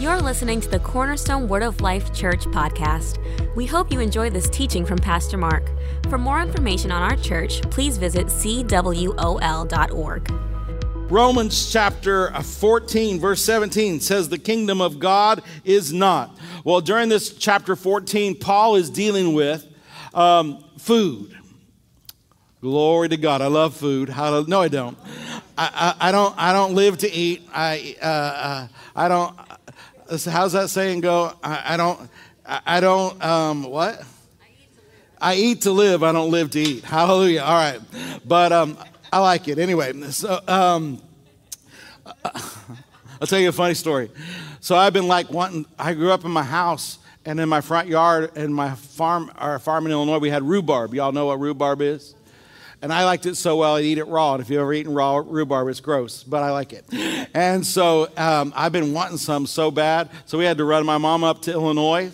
You're listening to the Cornerstone Word of Life Church podcast. We hope you enjoy this teaching from Pastor Mark. For more information on our church, please visit cwol.org. Romans chapter 14, verse 17 says, The kingdom of God is not. Well, during this chapter 14, Paul is dealing with um, food. Glory to God. I love food. How no, I don't. I, I, I, don't. I don't live to eat. I, uh, uh, I don't. How's that saying go? I, I don't. I, I don't. Um, what? I eat to live. I don't live to eat. Hallelujah. All right, but um, I like it anyway. So um, I'll tell you a funny story. So I've been like wanting. I grew up in my house and in my front yard and my farm, our farm in Illinois, we had rhubarb. Y'all know what rhubarb is? And I liked it so well, I'd eat it raw. And if you've ever eaten raw rhubarb, it's gross, but I like it. And so um, I've been wanting some so bad. So we had to run my mom up to Illinois.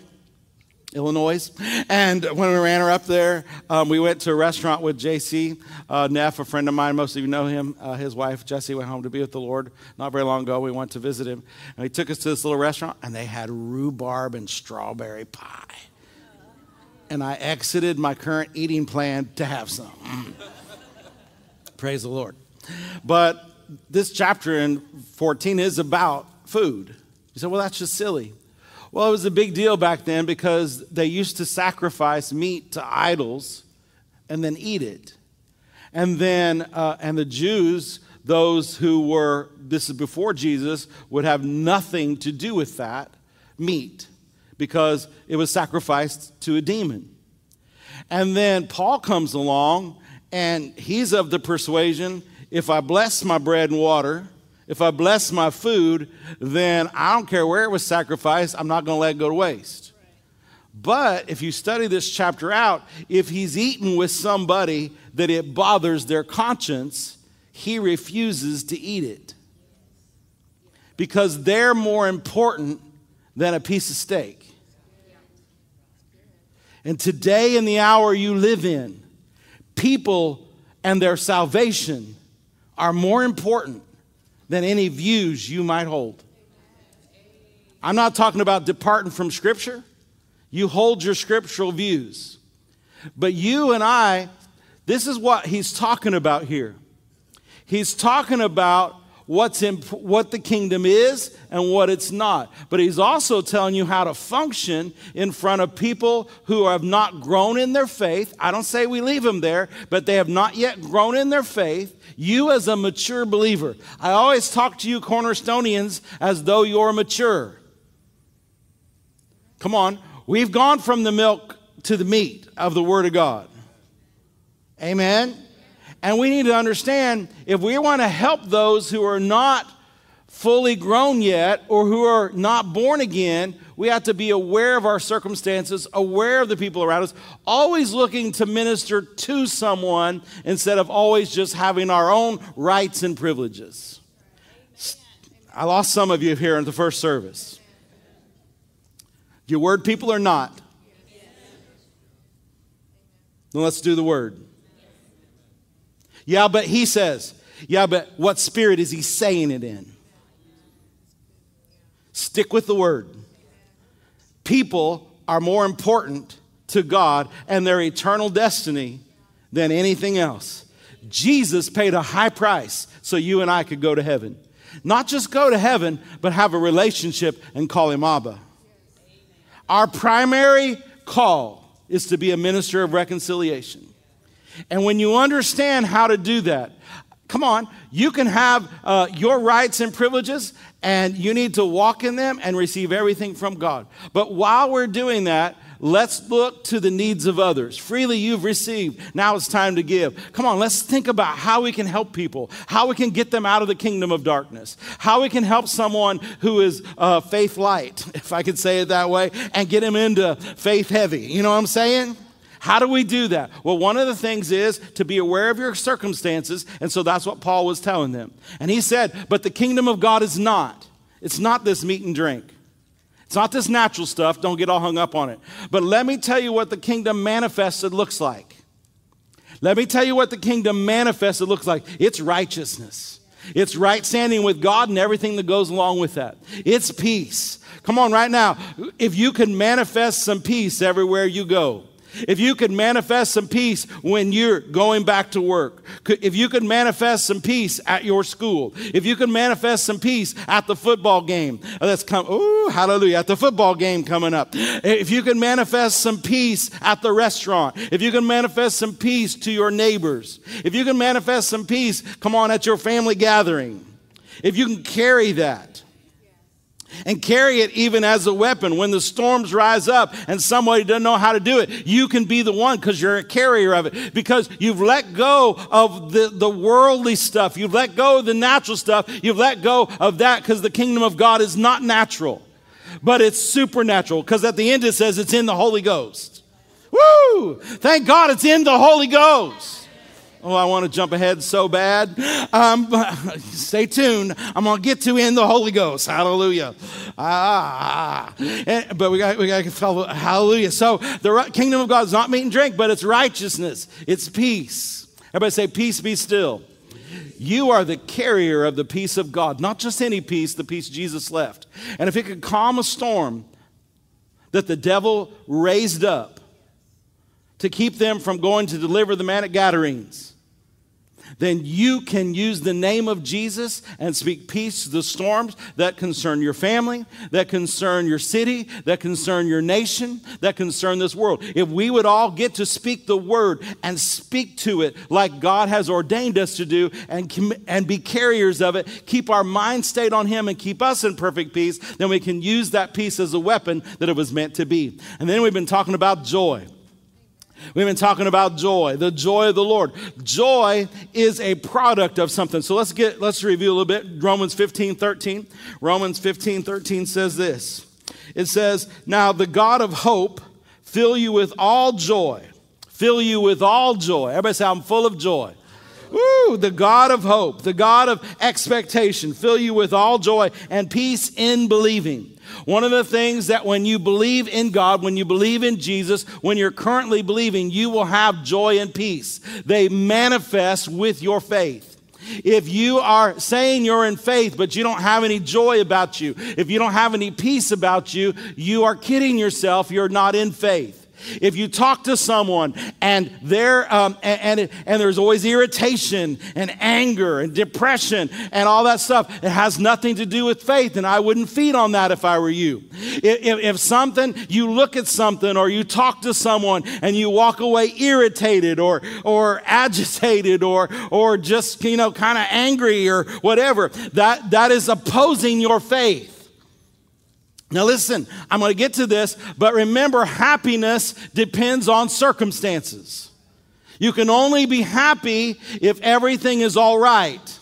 Illinois. And when we ran her up there, um, we went to a restaurant with JC uh, Neff, a friend of mine. Most of you know him. Uh, his wife, Jesse, went home to be with the Lord not very long ago. We went to visit him. And he took us to this little restaurant, and they had rhubarb and strawberry pie. And I exited my current eating plan to have some. Praise the Lord. But this chapter in 14 is about food. You say, well, that's just silly. Well, it was a big deal back then because they used to sacrifice meat to idols and then eat it. And then, uh, and the Jews, those who were, this is before Jesus, would have nothing to do with that meat because it was sacrificed to a demon. And then Paul comes along and he's of the persuasion if I bless my bread and water, if I bless my food, then I don't care where it was sacrificed, I'm not going to let it go to waste. But if you study this chapter out, if he's eaten with somebody that it bothers their conscience, he refuses to eat it. Because they're more important than a piece of steak. And today, in the hour you live in, people and their salvation are more important than any views you might hold. I'm not talking about departing from Scripture. You hold your scriptural views. But you and I, this is what he's talking about here. He's talking about what's in, what the kingdom is and what it's not. But he's also telling you how to function in front of people who have not grown in their faith. I don't say we leave them there, but they have not yet grown in their faith. You, as a mature believer, I always talk to you, Cornerstonians, as though you're mature. Come on. We've gone from the milk to the meat of the Word of God. Amen. And we need to understand if we want to help those who are not fully grown yet or who are not born again, we have to be aware of our circumstances, aware of the people around us, always looking to minister to someone instead of always just having our own rights and privileges. I lost some of you here in the first service. Your word people or not? Then let's do the word. Yeah, but he says, yeah, but what spirit is he saying it in? Stick with the word. People are more important to God and their eternal destiny than anything else. Jesus paid a high price so you and I could go to heaven. Not just go to heaven, but have a relationship and call him Abba. Our primary call is to be a minister of reconciliation. And when you understand how to do that, come on, you can have uh, your rights and privileges, and you need to walk in them and receive everything from God. But while we're doing that, let's look to the needs of others. Freely you've received, now it's time to give. Come on, let's think about how we can help people, how we can get them out of the kingdom of darkness, how we can help someone who is uh, faith light, if I could say it that way, and get them into faith heavy. You know what I'm saying? How do we do that? Well, one of the things is to be aware of your circumstances. And so that's what Paul was telling them. And he said, But the kingdom of God is not. It's not this meat and drink. It's not this natural stuff. Don't get all hung up on it. But let me tell you what the kingdom manifested looks like. Let me tell you what the kingdom manifested looks like. It's righteousness, It's right standing with God and everything that goes along with that. It's peace. Come on, right now. If you can manifest some peace everywhere you go, if you could manifest some peace when you're going back to work, if you could manifest some peace at your school, if you could manifest some peace at the football game uh, that's come, oh, hallelujah, at the football game coming up, if you can manifest some peace at the restaurant, if you can manifest some peace to your neighbors, if you can manifest some peace, come on, at your family gathering, if you can carry that, and carry it even as a weapon. When the storms rise up and somebody doesn't know how to do it, you can be the one because you're a carrier of it. Because you've let go of the, the worldly stuff, you've let go of the natural stuff, you've let go of that because the kingdom of God is not natural, but it's supernatural. Because at the end it says it's in the Holy Ghost. Woo! Thank God it's in the Holy Ghost. Oh, I want to jump ahead so bad. Um, stay tuned. I'm going to get to in the Holy Ghost. Hallelujah. Ah, and, but we got we got to follow. Hallelujah. So the kingdom of God is not meat and drink, but it's righteousness. It's peace. Everybody say, "Peace, be still." You are the carrier of the peace of God, not just any peace, the peace Jesus left. And if it could calm a storm that the devil raised up to keep them from going to deliver the man at Gadarenes, then you can use the name of Jesus and speak peace to the storms that concern your family, that concern your city, that concern your nation, that concern this world. If we would all get to speak the word and speak to it like God has ordained us to do and, and be carriers of it, keep our mind stayed on Him and keep us in perfect peace, then we can use that peace as a weapon that it was meant to be. And then we've been talking about joy. We've been talking about joy, the joy of the Lord. Joy is a product of something. So let's get let's review a little bit. Romans 15, 13. Romans 15, 13 says this. It says, Now the God of hope fill you with all joy. Fill you with all joy. Everybody say, I'm full of joy. Woo, the God of hope, the God of expectation, fill you with all joy and peace in believing one of the things that when you believe in God, when you believe in Jesus, when you're currently believing, you will have joy and peace. They manifest with your faith. If you are saying you're in faith, but you don't have any joy about you, if you don't have any peace about you, you are kidding yourself. You're not in faith. If you talk to someone and there um, and, and, and there's always irritation and anger and depression and all that stuff, it has nothing to do with faith, and I wouldn't feed on that if I were you. If, if something you look at something or you talk to someone and you walk away irritated or or agitated or or just you know kind of angry or whatever, that that is opposing your faith. Now, listen, I'm going to get to this, but remember, happiness depends on circumstances. You can only be happy if everything is all right.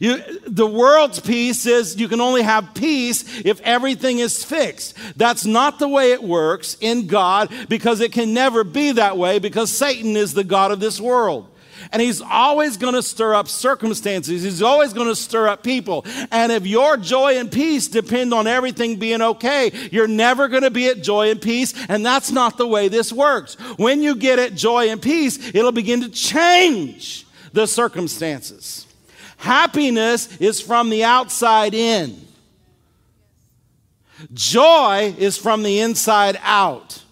You, the world's peace is you can only have peace if everything is fixed. That's not the way it works in God because it can never be that way because Satan is the God of this world. And he's always going to stir up circumstances. He's always going to stir up people. And if your joy and peace depend on everything being okay, you're never going to be at joy and peace. And that's not the way this works. When you get at joy and peace, it'll begin to change the circumstances. Happiness is from the outside in. Joy is from the inside out.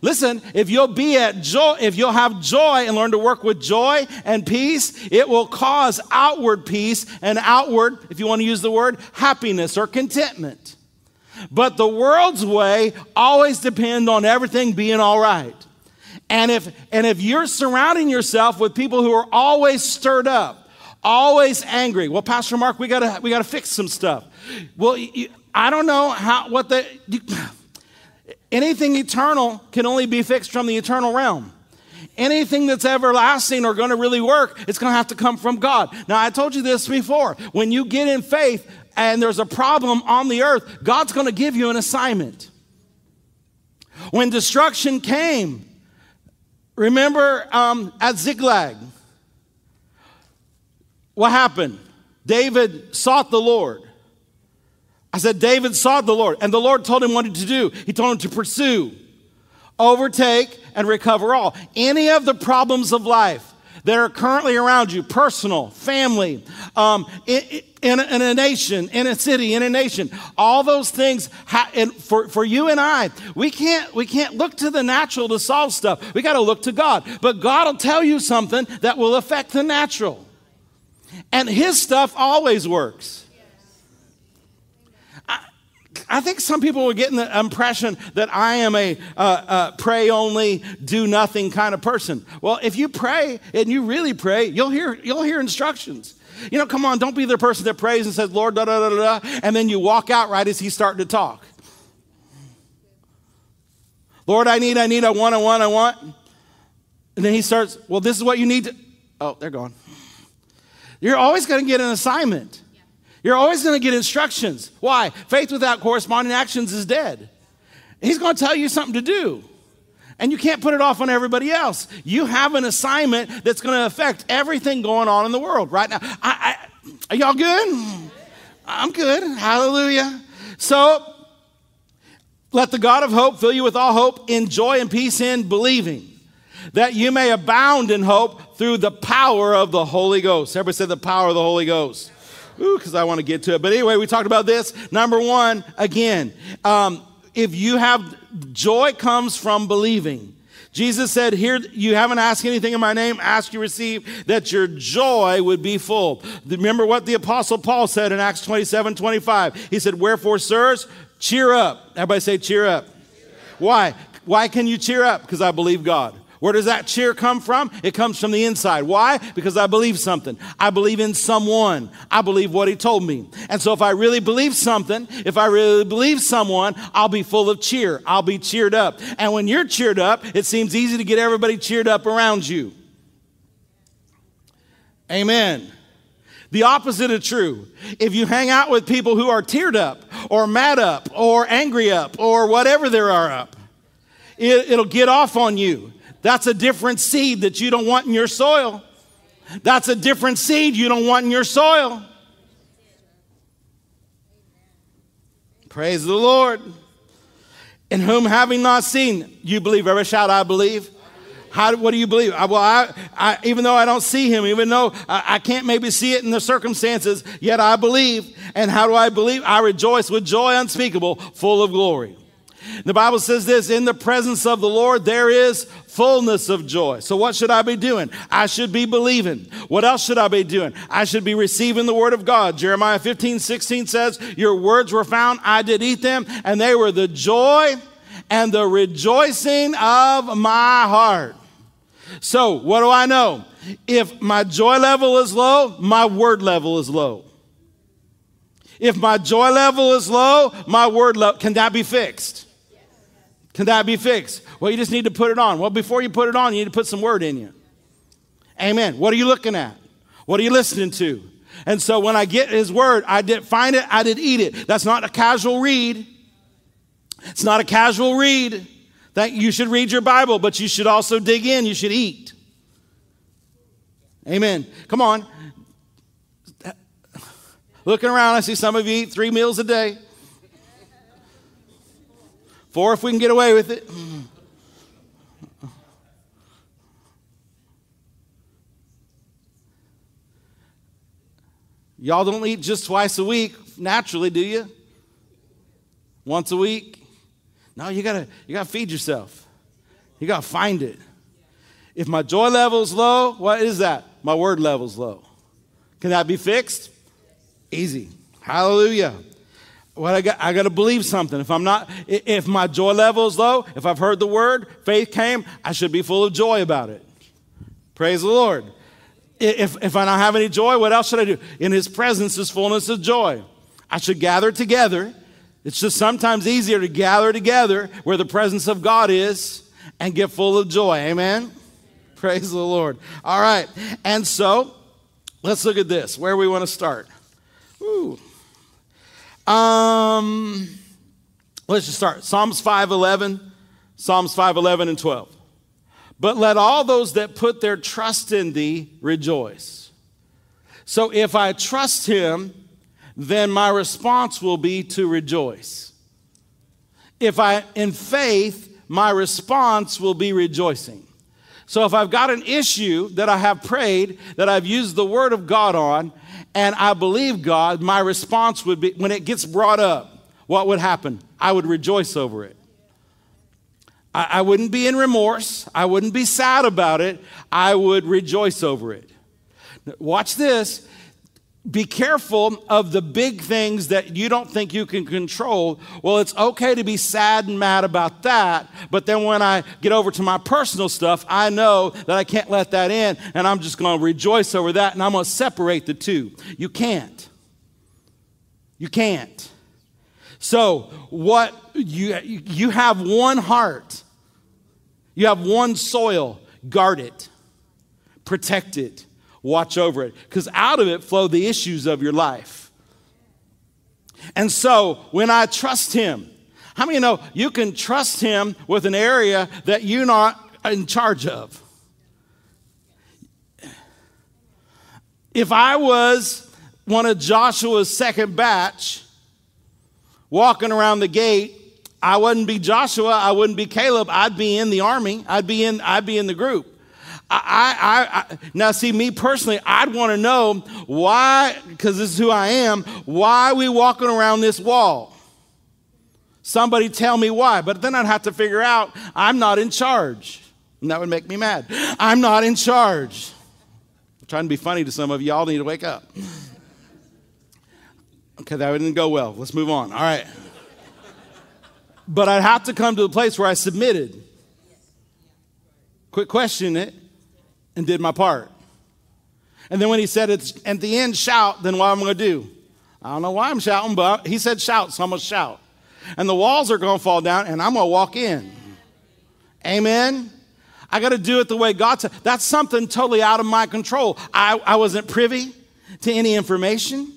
Listen, if you'll be at joy, if you'll have joy and learn to work with joy and peace, it will cause outward peace and outward, if you want to use the word, happiness or contentment. But the world's way always depends on everything being all right. And if, and if you're surrounding yourself with people who are always stirred up, always angry, well, Pastor Mark, we gotta, we gotta fix some stuff. Well, you, I don't know how, what the, you, Anything eternal can only be fixed from the eternal realm. Anything that's everlasting or going to really work, it's going to have to come from God. Now, I told you this before. When you get in faith and there's a problem on the earth, God's going to give you an assignment. When destruction came, remember um, at Ziklag, what happened? David sought the Lord. I said, David sought the Lord, and the Lord told him what to do. He told him to pursue, overtake, and recover all. Any of the problems of life that are currently around you personal, family, um, in, in, a, in, a, nation, in a city, in a nation. All those things, ha- and for, for you and I, we can't, we can't look to the natural to solve stuff. We got to look to God. But God will tell you something that will affect the natural. And His stuff always works. I think some people are getting the impression that I am a uh, uh, pray only, do nothing kind of person. Well, if you pray and you really pray, you'll hear, you'll hear instructions. You know, come on, don't be the person that prays and says, Lord, da da da da, and then you walk out right as he's starting to talk. Lord, I need, I need, I want, I want, I want. And then he starts, well, this is what you need to. Oh, they're gone. You're always going to get an assignment. You're always going to get instructions. Why? Faith without corresponding actions is dead. He's going to tell you something to do. And you can't put it off on everybody else. You have an assignment that's going to affect everything going on in the world right now. I, I, are y'all good? I'm good. Hallelujah. So, let the God of hope fill you with all hope in joy and peace in believing, that you may abound in hope through the power of the Holy Ghost. Everybody said the power of the Holy Ghost. Ooh, because I want to get to it. But anyway, we talked about this. Number one, again, um, if you have joy comes from believing. Jesus said, Here, you haven't asked anything in my name, ask you receive, that your joy would be full. Remember what the Apostle Paul said in Acts 27 25. He said, Wherefore, sirs, cheer up. Everybody say, cheer up. Why? Why can you cheer up? Because I believe God. Where does that cheer come from? It comes from the inside. Why? Because I believe something. I believe in someone. I believe what he told me. And so if I really believe something, if I really believe someone, I'll be full of cheer. I'll be cheered up. And when you're cheered up, it seems easy to get everybody cheered up around you. Amen. The opposite is true. If you hang out with people who are teared up or mad up or angry up or whatever there are up, it, will get off on you. That's a different seed that you don't want in your soil. That's a different seed you don't want in your soil. Praise the Lord. In whom having not seen, you believe. Every shout, I believe. How, what do you believe? I, well, I, I, even though I don't see him, even though I, I can't maybe see it in the circumstances, yet I believe. And how do I believe? I rejoice with joy unspeakable, full of glory. The Bible says this in the presence of the Lord, there is fullness of joy. So, what should I be doing? I should be believing. What else should I be doing? I should be receiving the word of God. Jeremiah 15, 16 says, Your words were found, I did eat them, and they were the joy and the rejoicing of my heart. So, what do I know? If my joy level is low, my word level is low. If my joy level is low, my word level can that be fixed? Can that be fixed? Well, you just need to put it on. Well, before you put it on, you need to put some word in you. Amen. What are you looking at? What are you listening to? And so when I get his word, I did find it, I did eat it. That's not a casual read. It's not a casual read. That you should read your Bible, but you should also dig in. You should eat. Amen. Come on. Looking around, I see some of you eat three meals a day. Four if we can get away with it. Y'all don't eat just twice a week naturally, do you? Once a week? No, you gotta you gotta feed yourself. You gotta find it. If my joy level's low, what is that? My word level's low. Can that be fixed? Easy. Hallelujah. Well, I got, I got to believe something. If I'm not, if my joy level is low, if I've heard the word, faith came, I should be full of joy about it. Praise the Lord. If, if I don't have any joy, what else should I do? In his presence is fullness of joy. I should gather together. It's just sometimes easier to gather together where the presence of God is and get full of joy. Amen. Praise the Lord. All right. And so let's look at this. Where we want to start. Ooh. Um, let's just start. Psalms 5:11, Psalms 5:11 and 12. But let all those that put their trust in thee rejoice. So if I trust him, then my response will be to rejoice. If I in faith, my response will be rejoicing. So if I've got an issue that I have prayed, that I've used the word of God on, and I believe God, my response would be when it gets brought up, what would happen? I would rejoice over it. I, I wouldn't be in remorse. I wouldn't be sad about it. I would rejoice over it. Watch this be careful of the big things that you don't think you can control. Well, it's okay to be sad and mad about that, but then when I get over to my personal stuff, I know that I can't let that in, and I'm just going to rejoice over that, and I'm going to separate the two. You can't. You can't. So, what you you have one heart. You have one soil. Guard it. Protect it watch over it because out of it flow the issues of your life. And so when I trust Him, how many know you can trust Him with an area that you're not in charge of? If I was one of Joshua's second batch walking around the gate, I wouldn't be Joshua, I wouldn't be Caleb, I'd be in the army, I'd be in, I'd be in the group. I, I, I, now see me personally, I'd want to know why, because this is who I am, why are we walking around this wall. Somebody tell me why. But then I'd have to figure out I'm not in charge. And that would make me mad. I'm not in charge. I'm trying to be funny to some of. Y'all need to wake up. Okay, that didn't go well. Let's move on. All right. But I'd have to come to the place where I submitted. Quit questioning it and did my part. And then when he said it's at the end, shout, then what I'm going to do? I don't know why I'm shouting, but he said shout, so I'm going to shout. And the walls are going to fall down, and I'm going to walk in. Amen. I got to do it the way God said. That's something totally out of my control. I, I wasn't privy to any information.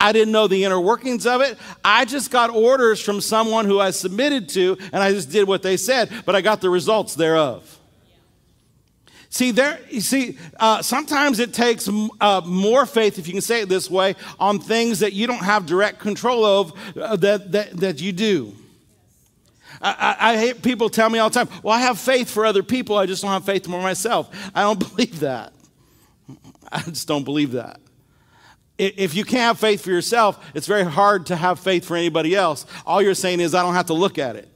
I didn't know the inner workings of it. I just got orders from someone who I submitted to, and I just did what they said, but I got the results thereof. See, there, you see, uh, sometimes it takes uh, more faith, if you can say it this way, on things that you don't have direct control of uh, that, that, that you do. I, I, I, hate people tell me all the time, well, I have faith for other people, I just don't have faith for myself. I don't believe that. I just don't believe that. If you can't have faith for yourself, it's very hard to have faith for anybody else. All you're saying is, I don't have to look at it.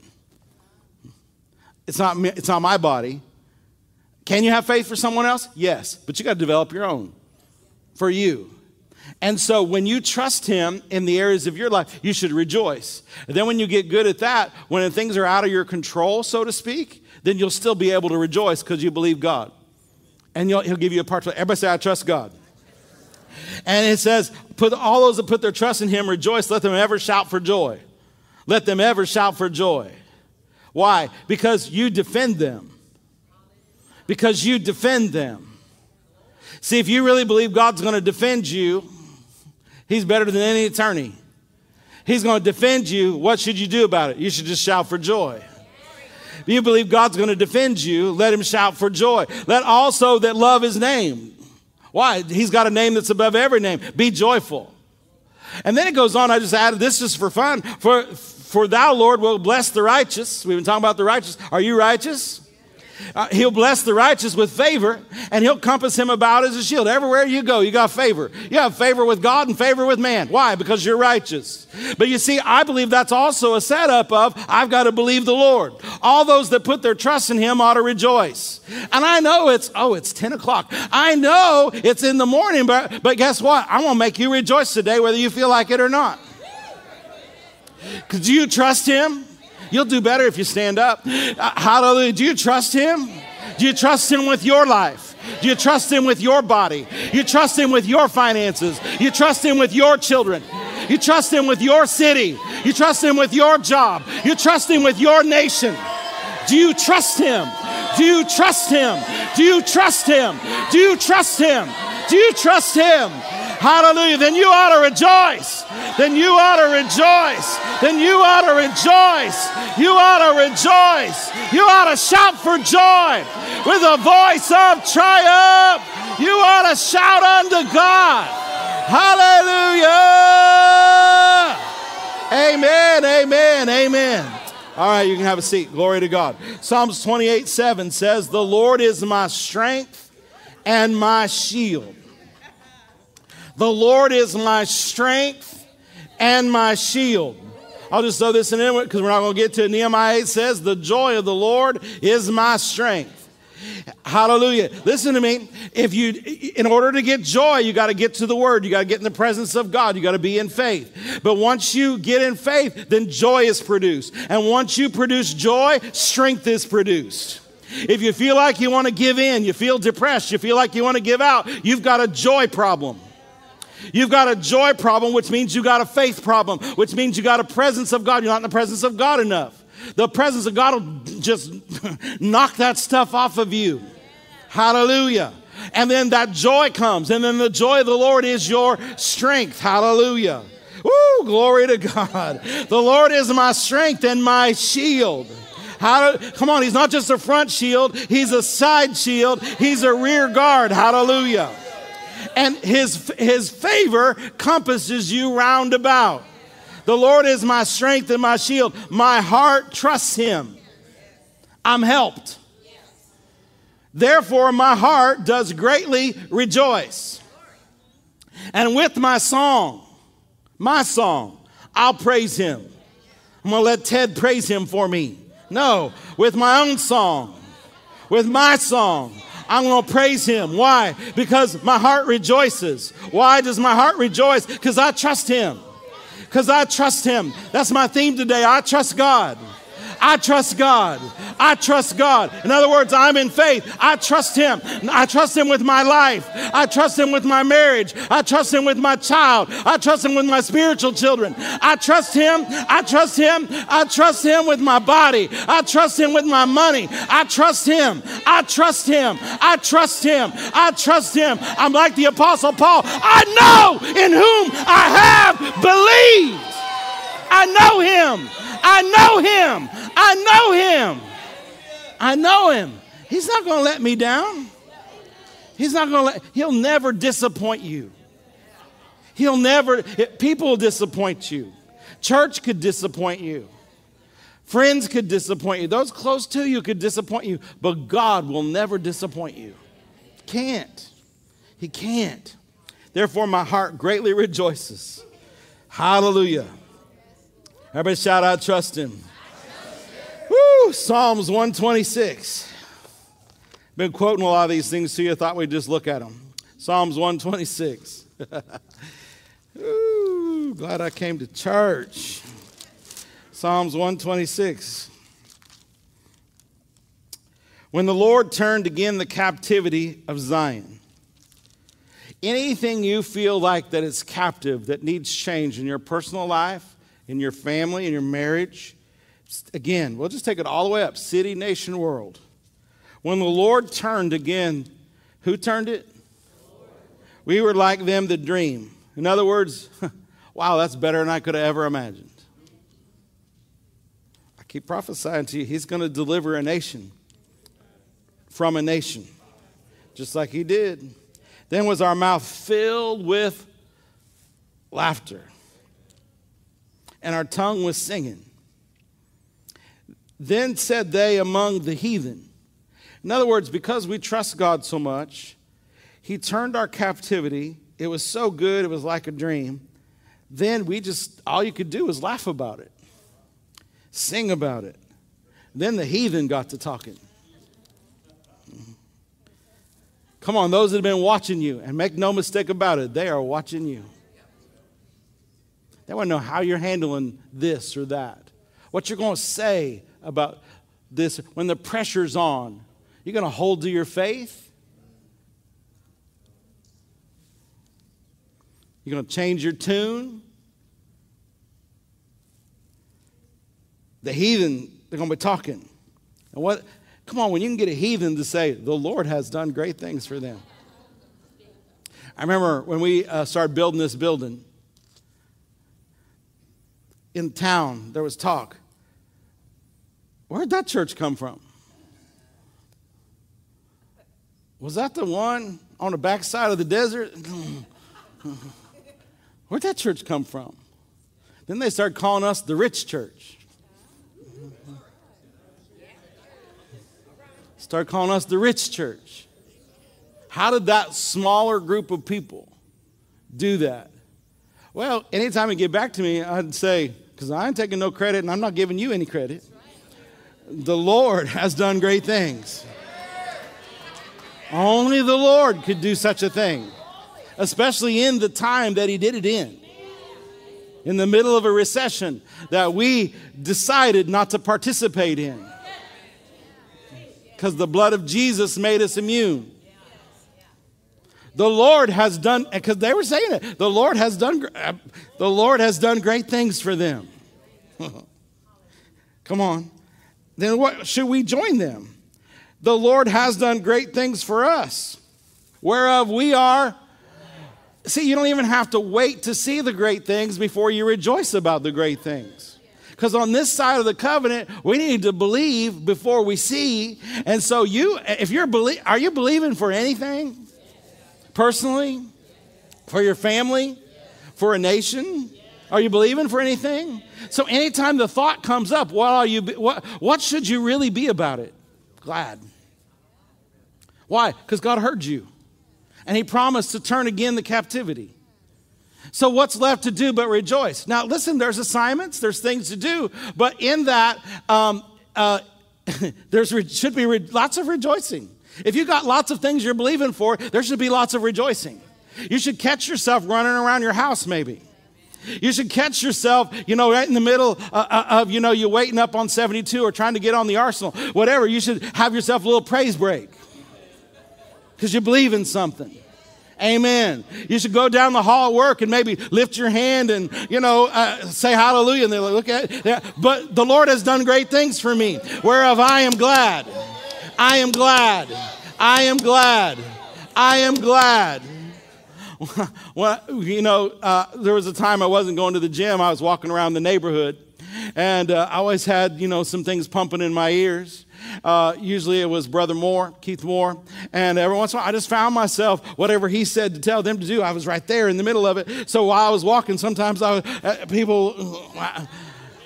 It's not, it's not my body. Can you have faith for someone else? Yes, but you got to develop your own for you. And so when you trust Him in the areas of your life, you should rejoice. And then when you get good at that, when things are out of your control, so to speak, then you'll still be able to rejoice because you believe God. And He'll give you a part. Everybody say, I trust God. And it says, put all those that put their trust in Him rejoice. Let them ever shout for joy. Let them ever shout for joy. Why? Because you defend them because you defend them. See, if you really believe God's going to defend you, He's better than any attorney. He's going to defend you. What should you do about it? You should just shout for joy. If you believe God's going to defend you, let him shout for joy. Let also that love his name. Why? He's got a name that's above every name. Be joyful. And then it goes on, I just added this just for fun. For, for thou, Lord, will bless the righteous. We've been talking about the righteous. Are you righteous? Uh, he'll bless the righteous with favor, and he'll compass him about as a shield. Everywhere you go, you got favor. You have favor with God and favor with man. Why? Because you're righteous. But you see, I believe that's also a setup of I've got to believe the Lord. All those that put their trust in him ought to rejoice. And I know it's, oh, it's 10 o'clock. I know it's in the morning, but, but guess what? I'm going to make you rejoice today, whether you feel like it or not. Because you trust him? You'll do better if you stand up. Uh, hallelujah. Do you trust Him? Do you trust Him with your life? Do you trust Him with your body? You trust Him with your finances? You trust Him with your children? You trust Him with your city? You trust Him with your job? You trust Him with your nation? Do you trust Him? Do you trust Him? Do you trust Him? Do you trust Him? Do you trust Him? Hallelujah. Then you ought to rejoice. Then you ought to rejoice. Then you ought to rejoice. You ought to rejoice. You ought to shout for joy with a voice of triumph. You ought to shout unto God. Hallelujah. Amen. Amen. Amen. All right, you can have a seat. Glory to God. Psalms 28 7 says, The Lord is my strength and my shield. The Lord is my strength and my shield. I'll just throw this in because we're not going to get to it. Nehemiah 8 says, The joy of the Lord is my strength. Hallelujah. Listen to me. If you, in order to get joy, you got to get to the word. You got to get in the presence of God. You got to be in faith. But once you get in faith, then joy is produced. And once you produce joy, strength is produced. If you feel like you want to give in, you feel depressed, you feel like you want to give out, you've got a joy problem. You've got a joy problem, which means you got a faith problem, which means you got a presence of God. You're not in the presence of God enough. The presence of God will just knock that stuff off of you. Hallelujah. And then that joy comes, and then the joy of the Lord is your strength. Hallelujah. Woo, glory to God. The Lord is my strength and my shield. How, come on, he's not just a front shield, he's a side shield, he's a rear guard. Hallelujah. And his, his favor compasses you round about. The Lord is my strength and my shield. My heart trusts him. I'm helped. Therefore, my heart does greatly rejoice. And with my song, my song, I'll praise him. I'm going to let Ted praise him for me. No, with my own song, with my song, I'm going to praise him. Why? Because my heart rejoices. Why does my heart rejoice? Because I trust him. Because I trust him. That's my theme today. I trust God. I trust God. I trust God. In other words, I'm in faith. I trust Him. I trust Him with my life. I trust Him with my marriage. I trust Him with my child. I trust Him with my spiritual children. I trust Him. I trust Him. I trust Him with my body. I trust Him with my money. I trust Him. I trust Him. I trust Him. I trust Him. I'm like the Apostle Paul. I know in whom I have believed. I know Him. I know Him. I know him. I know him. He's not going to let me down. He's not going to let, he'll never disappoint you. He'll never, people will disappoint you. Church could disappoint you. Friends could disappoint you. Those close to you could disappoint you. But God will never disappoint you. Can't. He can't. Therefore, my heart greatly rejoices. Hallelujah. Everybody shout out, trust Him. Woo! Psalms 126. Been quoting a lot of these things to you. Thought we'd just look at them. Psalms 126. Ooh, glad I came to church. Psalms 126. When the Lord turned again the captivity of Zion, anything you feel like that is captive, that needs change in your personal life, in your family, in your marriage, Again, we'll just take it all the way up city, nation, world. When the Lord turned again, who turned it? We were like them that dream. In other words, wow, that's better than I could have ever imagined. I keep prophesying to you, He's going to deliver a nation from a nation, just like He did. Then was our mouth filled with laughter, and our tongue was singing. Then said they among the heathen. In other words, because we trust God so much, He turned our captivity. It was so good, it was like a dream. Then we just, all you could do was laugh about it, sing about it. Then the heathen got to talking. Come on, those that have been watching you, and make no mistake about it, they are watching you. They want to know how you're handling this or that, what you're going to say about this when the pressure's on? You're going to hold to your faith? You're going to change your tune? The heathen, they're going to be talking. And what, come on, when you can get a heathen to say, the Lord has done great things for them. I remember when we uh, started building this building in town, there was talk Where'd that church come from? Was that the one on the backside of the desert? Where'd that church come from? Then they started calling us the rich church. Start calling us the rich church. How did that smaller group of people do that? Well, anytime you get back to me, I'd say, because I ain't taking no credit and I'm not giving you any credit. The Lord has done great things. Only the Lord could do such a thing, especially in the time that He did it in. In the middle of a recession that we decided not to participate in because the blood of Jesus made us immune. The Lord has done, because they were saying it. The Lord has done, uh, the Lord has done great things for them. Come on. Then what should we join them? The Lord has done great things for us, whereof we are. See, you don't even have to wait to see the great things before you rejoice about the great things. Because on this side of the covenant, we need to believe before we see. And so you, if you're believe, are you believing for anything? Personally? For your family? For a nation? Are you believing for anything? So anytime the thought comes up, what are you what what should you really be about it? Glad. Why? Because God heard you. And he promised to turn again the captivity. So what's left to do but rejoice? Now listen, there's assignments, there's things to do, but in that um, uh, there should be re- lots of rejoicing. If you got lots of things you're believing for, there should be lots of rejoicing. You should catch yourself running around your house, maybe. You should catch yourself, you know, right in the middle uh, uh, of, you know, you waiting up on 72 or trying to get on the arsenal, whatever. You should have yourself a little praise break because you believe in something. Amen. You should go down the hall at work and maybe lift your hand and, you know, uh, say hallelujah. And they like, look at it. But the Lord has done great things for me, whereof I am glad. I am glad. I am glad. I am glad. well, you know, uh, there was a time I wasn't going to the gym. I was walking around the neighborhood, and uh, I always had, you know, some things pumping in my ears. Uh, usually it was Brother Moore, Keith Moore, and every once in a while I just found myself whatever he said to tell them to do. I was right there in the middle of it. So while I was walking, sometimes I uh, people.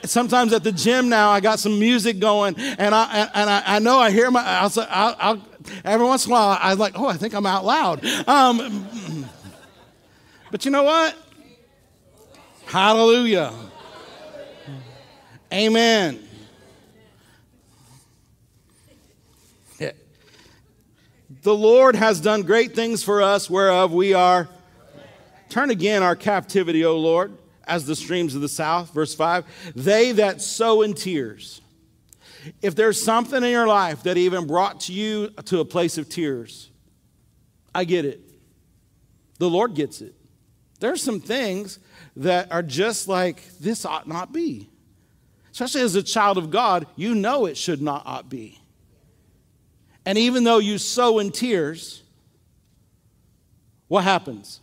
Sometimes at the gym now, I got some music going, and I and I, I know I hear my. I'll, I'll, I'll, every once in a while, I'm like, oh, I think I'm out loud. Um, but you know what? Hallelujah. Amen. The Lord has done great things for us, whereof we are. Turn again our captivity, O Lord as the streams of the south. Verse 5 They that sow in tears. If there's something in your life that even brought to you to a place of tears, I get it. The Lord gets it. There's some things that are just like this ought not be. Especially as a child of God, you know it should not ought be. And even though you sow in tears, what happens?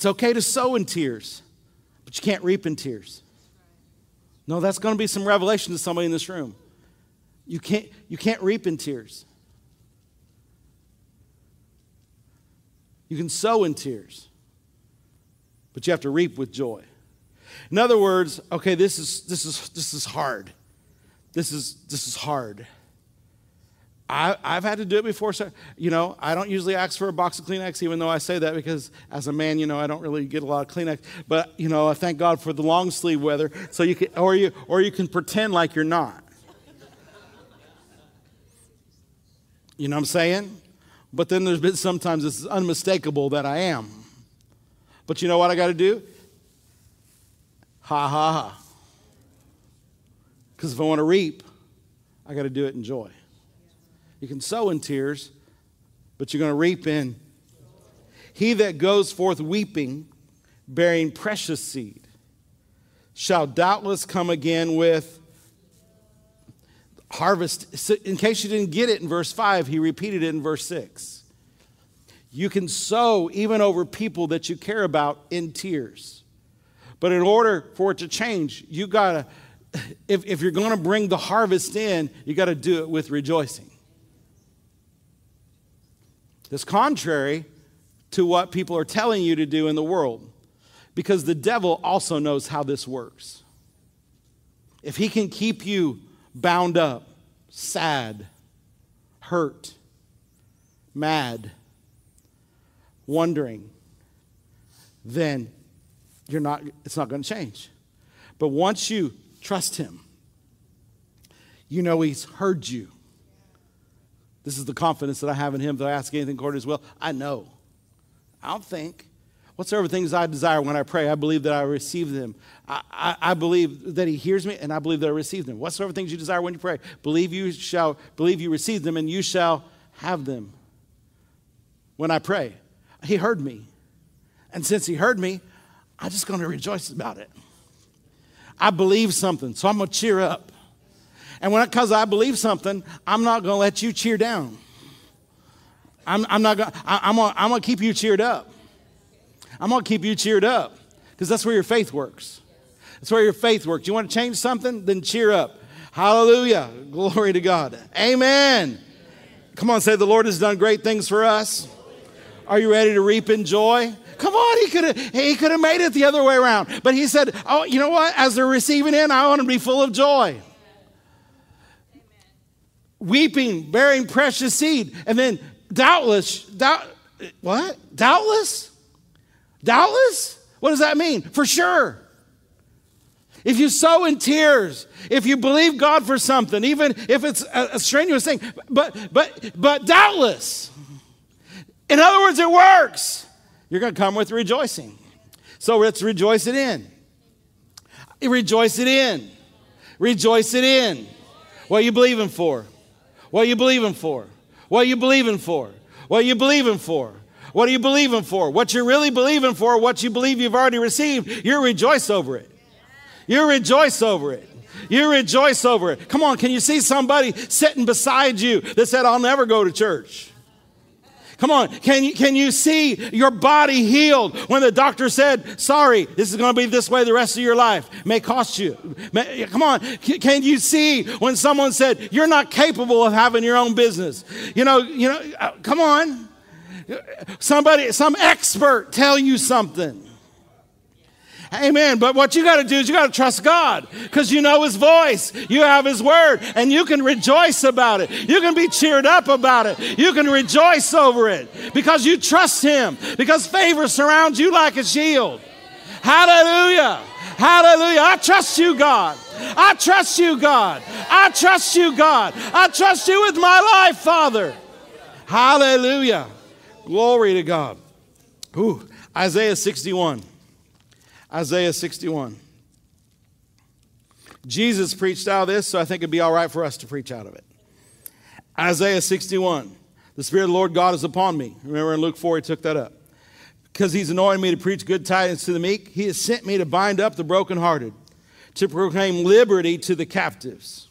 It's okay to sow in tears, but you can't reap in tears. No, that's going to be some revelation to somebody in this room. You can't, you can't reap in tears. You can sow in tears, but you have to reap with joy. In other words, okay, this is, this is, this is hard. This is, this is hard. I, have had to do it before. So, you know, I don't usually ask for a box of Kleenex, even though I say that because as a man, you know, I don't really get a lot of Kleenex. But you know, I thank God for the long sleeve weather, so you can, or you, or you can pretend like you're not. You know what I'm saying? But then there's been sometimes it's unmistakable that I am. But you know what I got to do? Ha ha ha. Because if I want to reap, I got to do it in joy. You can sow in tears, but you're going to reap in. He that goes forth weeping, bearing precious seed, shall doubtless come again with harvest. In case you didn't get it in verse 5, he repeated it in verse 6. You can sow even over people that you care about in tears. But in order for it to change, you got to, if, if you're going to bring the harvest in, you got to do it with rejoicing. That's contrary to what people are telling you to do in the world because the devil also knows how this works. If he can keep you bound up, sad, hurt, mad, wondering, then you're not, it's not going to change. But once you trust Him, you know He's heard you. This is the confidence that I have in Him that I ask anything according to His will. I know. I don't think. Whatsoever things I desire when I pray, I believe that I receive them. I, I, I, believe that He hears me, and I believe that I receive them. Whatsoever things you desire when you pray, believe you shall believe you receive them, and you shall have them. When I pray, He heard me, and since He heard me, I'm just going to rejoice about it. I believe something, so I'm going to cheer up. And when because I believe something, I'm not going to let you cheer down. I'm, I'm not going. I'm going. I'm to keep you cheered up. I'm to keep you cheered up because that's where your faith works. That's where your faith works. You want to change something? Then cheer up. Hallelujah. Glory to God. Amen. Come on, say the Lord has done great things for us. Are you ready to reap in joy? Come on, he could have he could have made it the other way around. But he said, "Oh, you know what? As they're receiving in, I want to be full of joy." Weeping, bearing precious seed, and then doubtless, doubt, what? Doubtless? Doubtless? What does that mean? For sure. If you sow in tears, if you believe God for something, even if it's a, a strenuous thing, but but but doubtless. In other words, it works you're going to come with rejoicing. So let's rejoice it in. Rejoice it in. Rejoice it in. What are you believing for? What are you believing for? What are you believing for? What are you believing for? What are you believing for? What you're really believing for, what you believe you've already received, you rejoice over it. You rejoice over it. You rejoice over it. Come on, can you see somebody sitting beside you that said, I'll never go to church? Come on, can you, can you see your body healed when the doctor said, sorry, this is going to be this way the rest of your life? May cost you. May, come on, can you see when someone said, you're not capable of having your own business? You know, you know, uh, come on. Somebody, some expert tell you something. Amen. But what you got to do is you got to trust God because you know His voice. You have His word and you can rejoice about it. You can be cheered up about it. You can rejoice over it because you trust Him, because favor surrounds you like a shield. Hallelujah. Hallelujah. I trust you, God. I trust you, God. I trust you, God. I trust you with my life, Father. Hallelujah. Glory to God. Ooh, Isaiah 61. Isaiah 61. Jesus preached out of this, so I think it'd be all right for us to preach out of it. Isaiah 61. The Spirit of the Lord God is upon me. Remember in Luke 4, he took that up. Because he's anointed me to preach good tidings to the meek, he has sent me to bind up the brokenhearted, to proclaim liberty to the captives,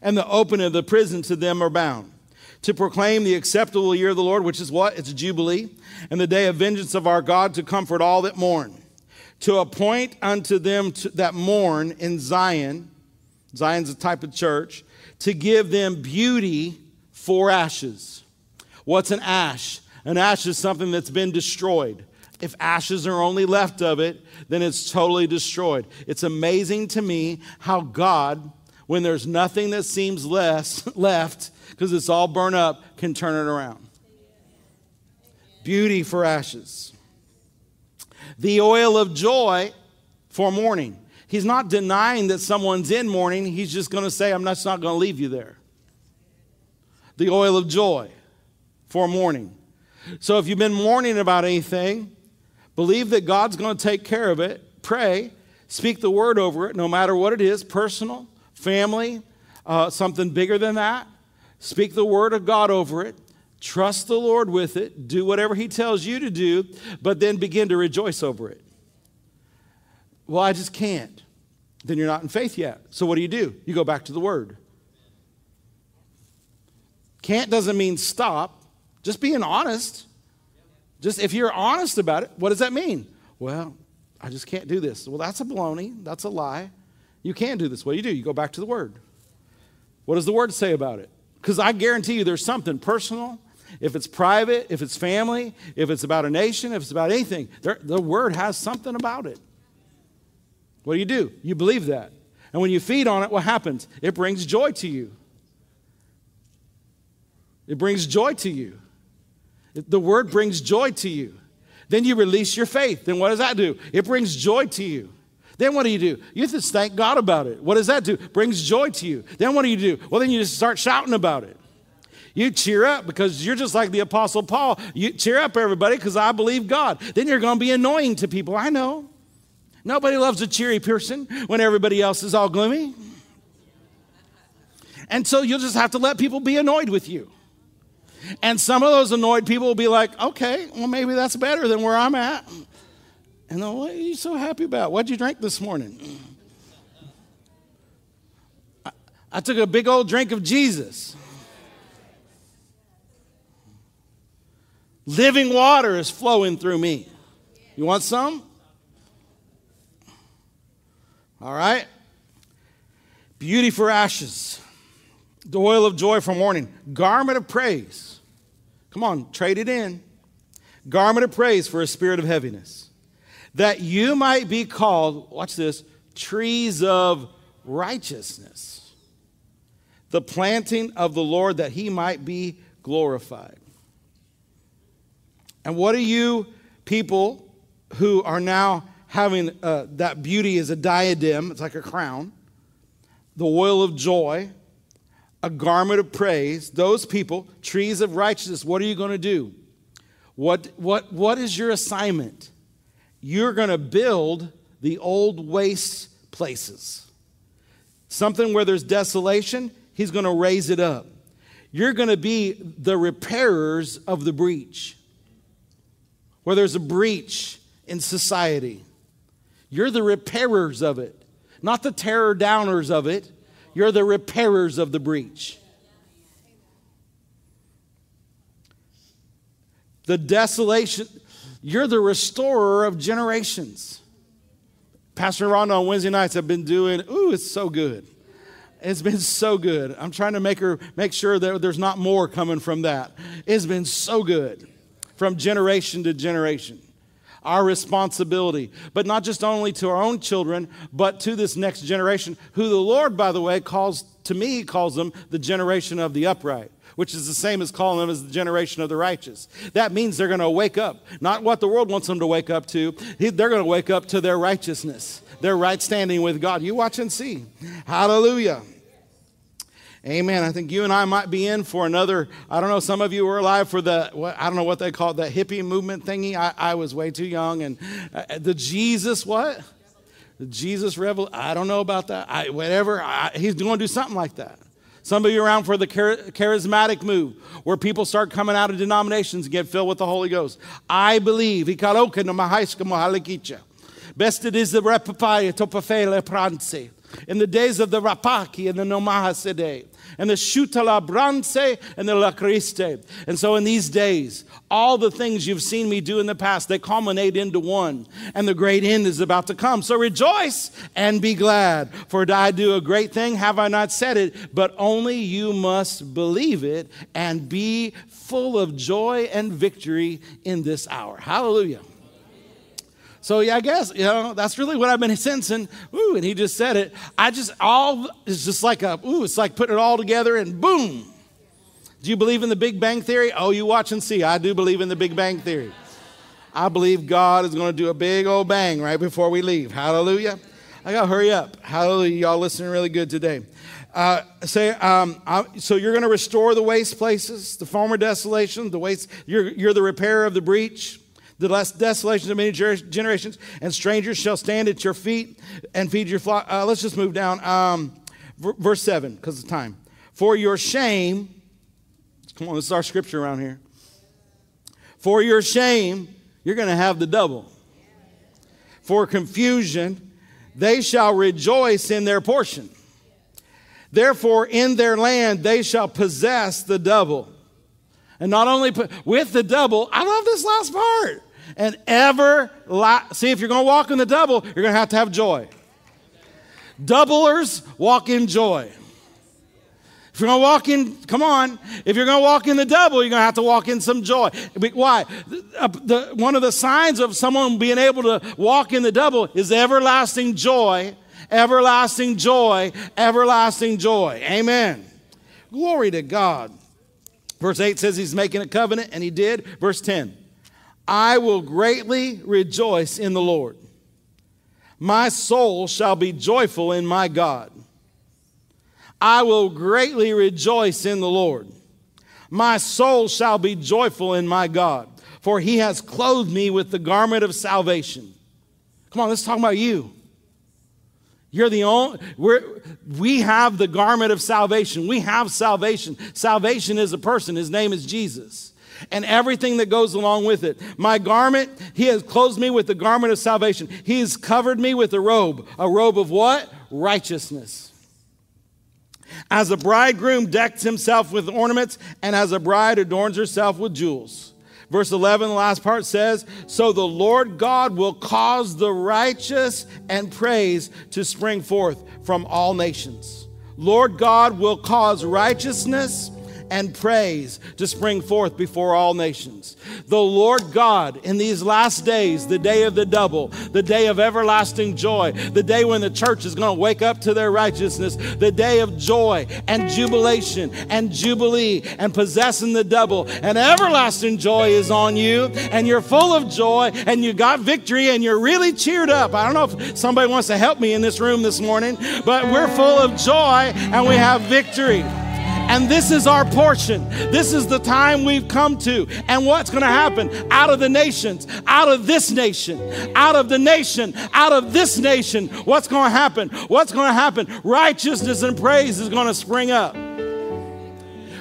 and the opening of the prison to them are bound, to proclaim the acceptable year of the Lord, which is what? It's Jubilee, and the day of vengeance of our God to comfort all that mourn to appoint unto them to, that mourn in Zion, Zion's a type of church, to give them beauty for ashes. What's an ash? An ash is something that's been destroyed. If ashes are only left of it, then it's totally destroyed. It's amazing to me how God, when there's nothing that seems less left, because it's all burned up, can turn it around. Beauty for ashes the oil of joy for mourning. He's not denying that someone's in mourning. He's just going to say, I'm just not going to leave you there. The oil of joy for mourning. So if you've been mourning about anything, believe that God's going to take care of it. Pray, speak the word over it, no matter what it is personal, family, uh, something bigger than that. Speak the word of God over it. Trust the Lord with it, do whatever He tells you to do, but then begin to rejoice over it. Well, I just can't. Then you're not in faith yet. So what do you do? You go back to the Word. Can't doesn't mean stop, just being honest. Just if you're honest about it, what does that mean? Well, I just can't do this. Well, that's a baloney. That's a lie. You can do this. What do you do? You go back to the Word. What does the Word say about it? Because I guarantee you there's something personal if it's private, if it's family, if it's about a nation, if it's about anything, the word has something about it. What do you do? You believe that. And when you feed on it, what happens? It brings joy to you. It brings joy to you. The word brings joy to you. Then you release your faith. Then what does that do? It brings joy to you. Then what do you do? You just thank God about it. What does that do? Brings joy to you. Then what do you do? Well, then you just start shouting about it. You cheer up because you're just like the Apostle Paul. You cheer up, everybody, because I believe God. Then you're going to be annoying to people. I know. Nobody loves a cheery person when everybody else is all gloomy. And so you'll just have to let people be annoyed with you. And some of those annoyed people will be like, okay, well, maybe that's better than where I'm at. And then, what are you so happy about? What'd you drink this morning? I, I took a big old drink of Jesus. Living water is flowing through me. You want some? All right. Beauty for ashes, the oil of joy for mourning, garment of praise. Come on, trade it in. Garment of praise for a spirit of heaviness, that you might be called, watch this, trees of righteousness, the planting of the Lord, that he might be glorified. And what are you people who are now having uh, that beauty as a diadem? It's like a crown, the oil of joy, a garment of praise. Those people, trees of righteousness, what are you going to do? What, what, what is your assignment? You're going to build the old waste places. Something where there's desolation, he's going to raise it up. You're going to be the repairers of the breach where there's a breach in society. You're the repairers of it, not the terror downers of it. You're the repairers of the breach. The desolation, you're the restorer of generations. Pastor Ron on Wednesday nights have been doing, ooh, it's so good. It's been so good. I'm trying to make her make sure that there's not more coming from that. It's been so good from generation to generation. Our responsibility, but not just only to our own children, but to this next generation, who the Lord, by the way, calls to me, calls them the generation of the upright which is the same as calling them as the generation of the righteous. That means they're going to wake up, not what the world wants them to wake up to. They're going to wake up to their righteousness, their right standing with God. You watch and see. Hallelujah. Amen. I think you and I might be in for another. I don't know. Some of you were alive for the. What, I don't know what they call it, that hippie movement thingy. I, I was way too young. And uh, the Jesus what? The Jesus revolution. I don't know about that. I, whatever. I, he's going to do something like that. Some of you around for the charismatic move, where people start coming out of denominations and get filled with the Holy Ghost. I believe. Best it is the repapaya topafele pranse. In the days of the Rapaki and the Nomahasede and the Shutalabranse and the Lacriste. And so in these days, all the things you've seen me do in the past, they culminate into one, and the great end is about to come. So rejoice and be glad. For I do a great thing, have I not said it? But only you must believe it and be full of joy and victory in this hour. Hallelujah. So yeah, I guess you know that's really what I've been sensing. Ooh, and he just said it. I just all it's just like a ooh, it's like putting it all together and boom. Do you believe in the Big Bang Theory? Oh, you watch and see. I do believe in the Big Bang Theory. I believe God is going to do a big old bang right before we leave. Hallelujah. I got to hurry up. Hallelujah. Y'all listening really good today. Uh, say, um, I, so you're going to restore the waste places, the former desolation, the waste. You're, you're the repairer of the breach the last desolation of many generations, and strangers shall stand at your feet and feed your flock. Uh, let's just move down. Um, verse 7, because of time. For your shame, come on, this is our scripture around here. For your shame, you're going to have the double. For confusion, they shall rejoice in their portion. Therefore, in their land, they shall possess the double. And not only with the double, I love this last part and ever see if you're going to walk in the double you're going to have to have joy. Doublers walk in joy. If you're going to walk in come on if you're going to walk in the double you're going to have to walk in some joy. Why? The, uh, the, one of the signs of someone being able to walk in the double is everlasting joy everlasting joy everlasting joy. Amen. Glory to god. Verse 8 says he's making a covenant, and he did. Verse 10 I will greatly rejoice in the Lord. My soul shall be joyful in my God. I will greatly rejoice in the Lord. My soul shall be joyful in my God, for he has clothed me with the garment of salvation. Come on, let's talk about you. You're the only, we're, we have the garment of salvation. We have salvation. Salvation is a person, his name is Jesus and everything that goes along with it. My garment, he has clothed me with the garment of salvation. He has covered me with a robe. A robe of what? Righteousness. As a bridegroom decks himself with ornaments, and as a bride adorns herself with jewels. Verse 11, the last part says, So the Lord God will cause the righteous and praise to spring forth from all nations. Lord God will cause righteousness and praise to spring forth before all nations. The Lord God, in these last days, the day of the double, the day of everlasting joy, the day when the church is going to wake up to their righteousness, the day of joy and jubilation and jubilee and possessing the double, and everlasting joy is on you, and you're full of joy, and you got victory, and you're really cheered up. I don't know if somebody wants to help me in this room this morning, but we're full of joy and we have victory. And this is our portion. This is the time we've come to. And what's going to happen? Out of the nations, out of this nation, out of the nation, out of this nation, what's going to happen? What's going to happen? Righteousness and praise is going to spring up.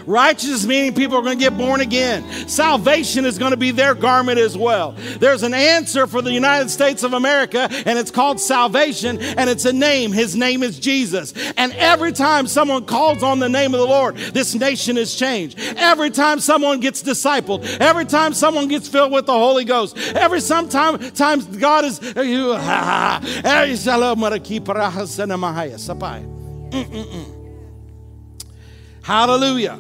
Righteousness meaning people are going to get born again. Salvation is going to be their garment as well. There's an answer for the United States of America, and it's called salvation, and it's a name. His name is Jesus. And every time someone calls on the name of the Lord, this nation is changed. Every time someone gets discipled, every time someone gets filled with the Holy Ghost, every sometime times God is. Hallelujah.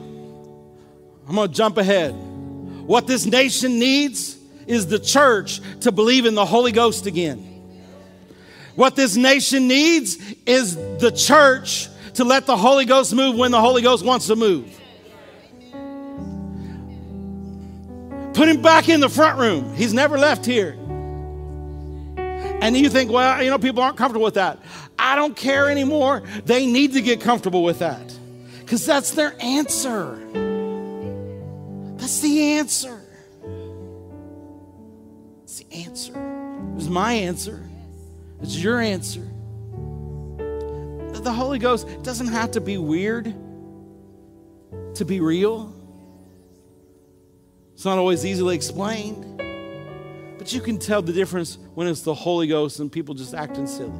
I'm going to jump ahead. What this nation needs is the church to believe in the Holy Ghost again. What this nation needs is the church to let the Holy Ghost move when the Holy Ghost wants to move. Put him back in the front room. He's never left here. And you think, well, you know, people aren't comfortable with that. I don't care anymore. They need to get comfortable with that because that's their answer. That's the answer. It's the answer. It was my answer. It's your answer. The Holy Ghost doesn't have to be weird to be real. It's not always easily explained. But you can tell the difference when it's the Holy Ghost and people just acting silly.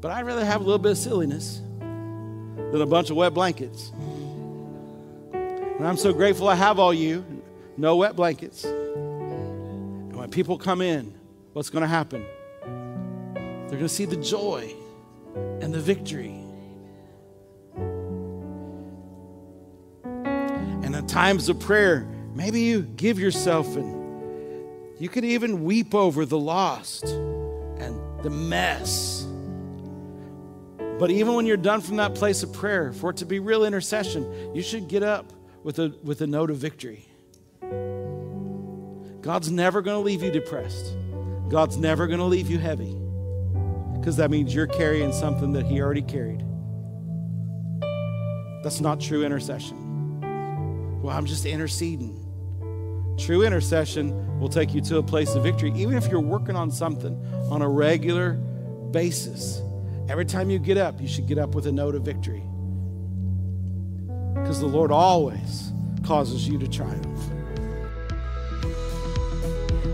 But I'd rather have a little bit of silliness than a bunch of wet blankets. And I'm so grateful I have all you. No wet blankets. And when people come in, what's going to happen? They're going to see the joy and the victory. And in times of prayer, maybe you give yourself and you could even weep over the lost and the mess. But even when you're done from that place of prayer, for it to be real intercession, you should get up with a, with a note of victory. God's never going to leave you depressed. God's never going to leave you heavy because that means you're carrying something that He already carried. That's not true intercession. Well, I'm just interceding. True intercession will take you to a place of victory, even if you're working on something on a regular basis. Every time you get up, you should get up with a note of victory because the Lord always causes you to triumph.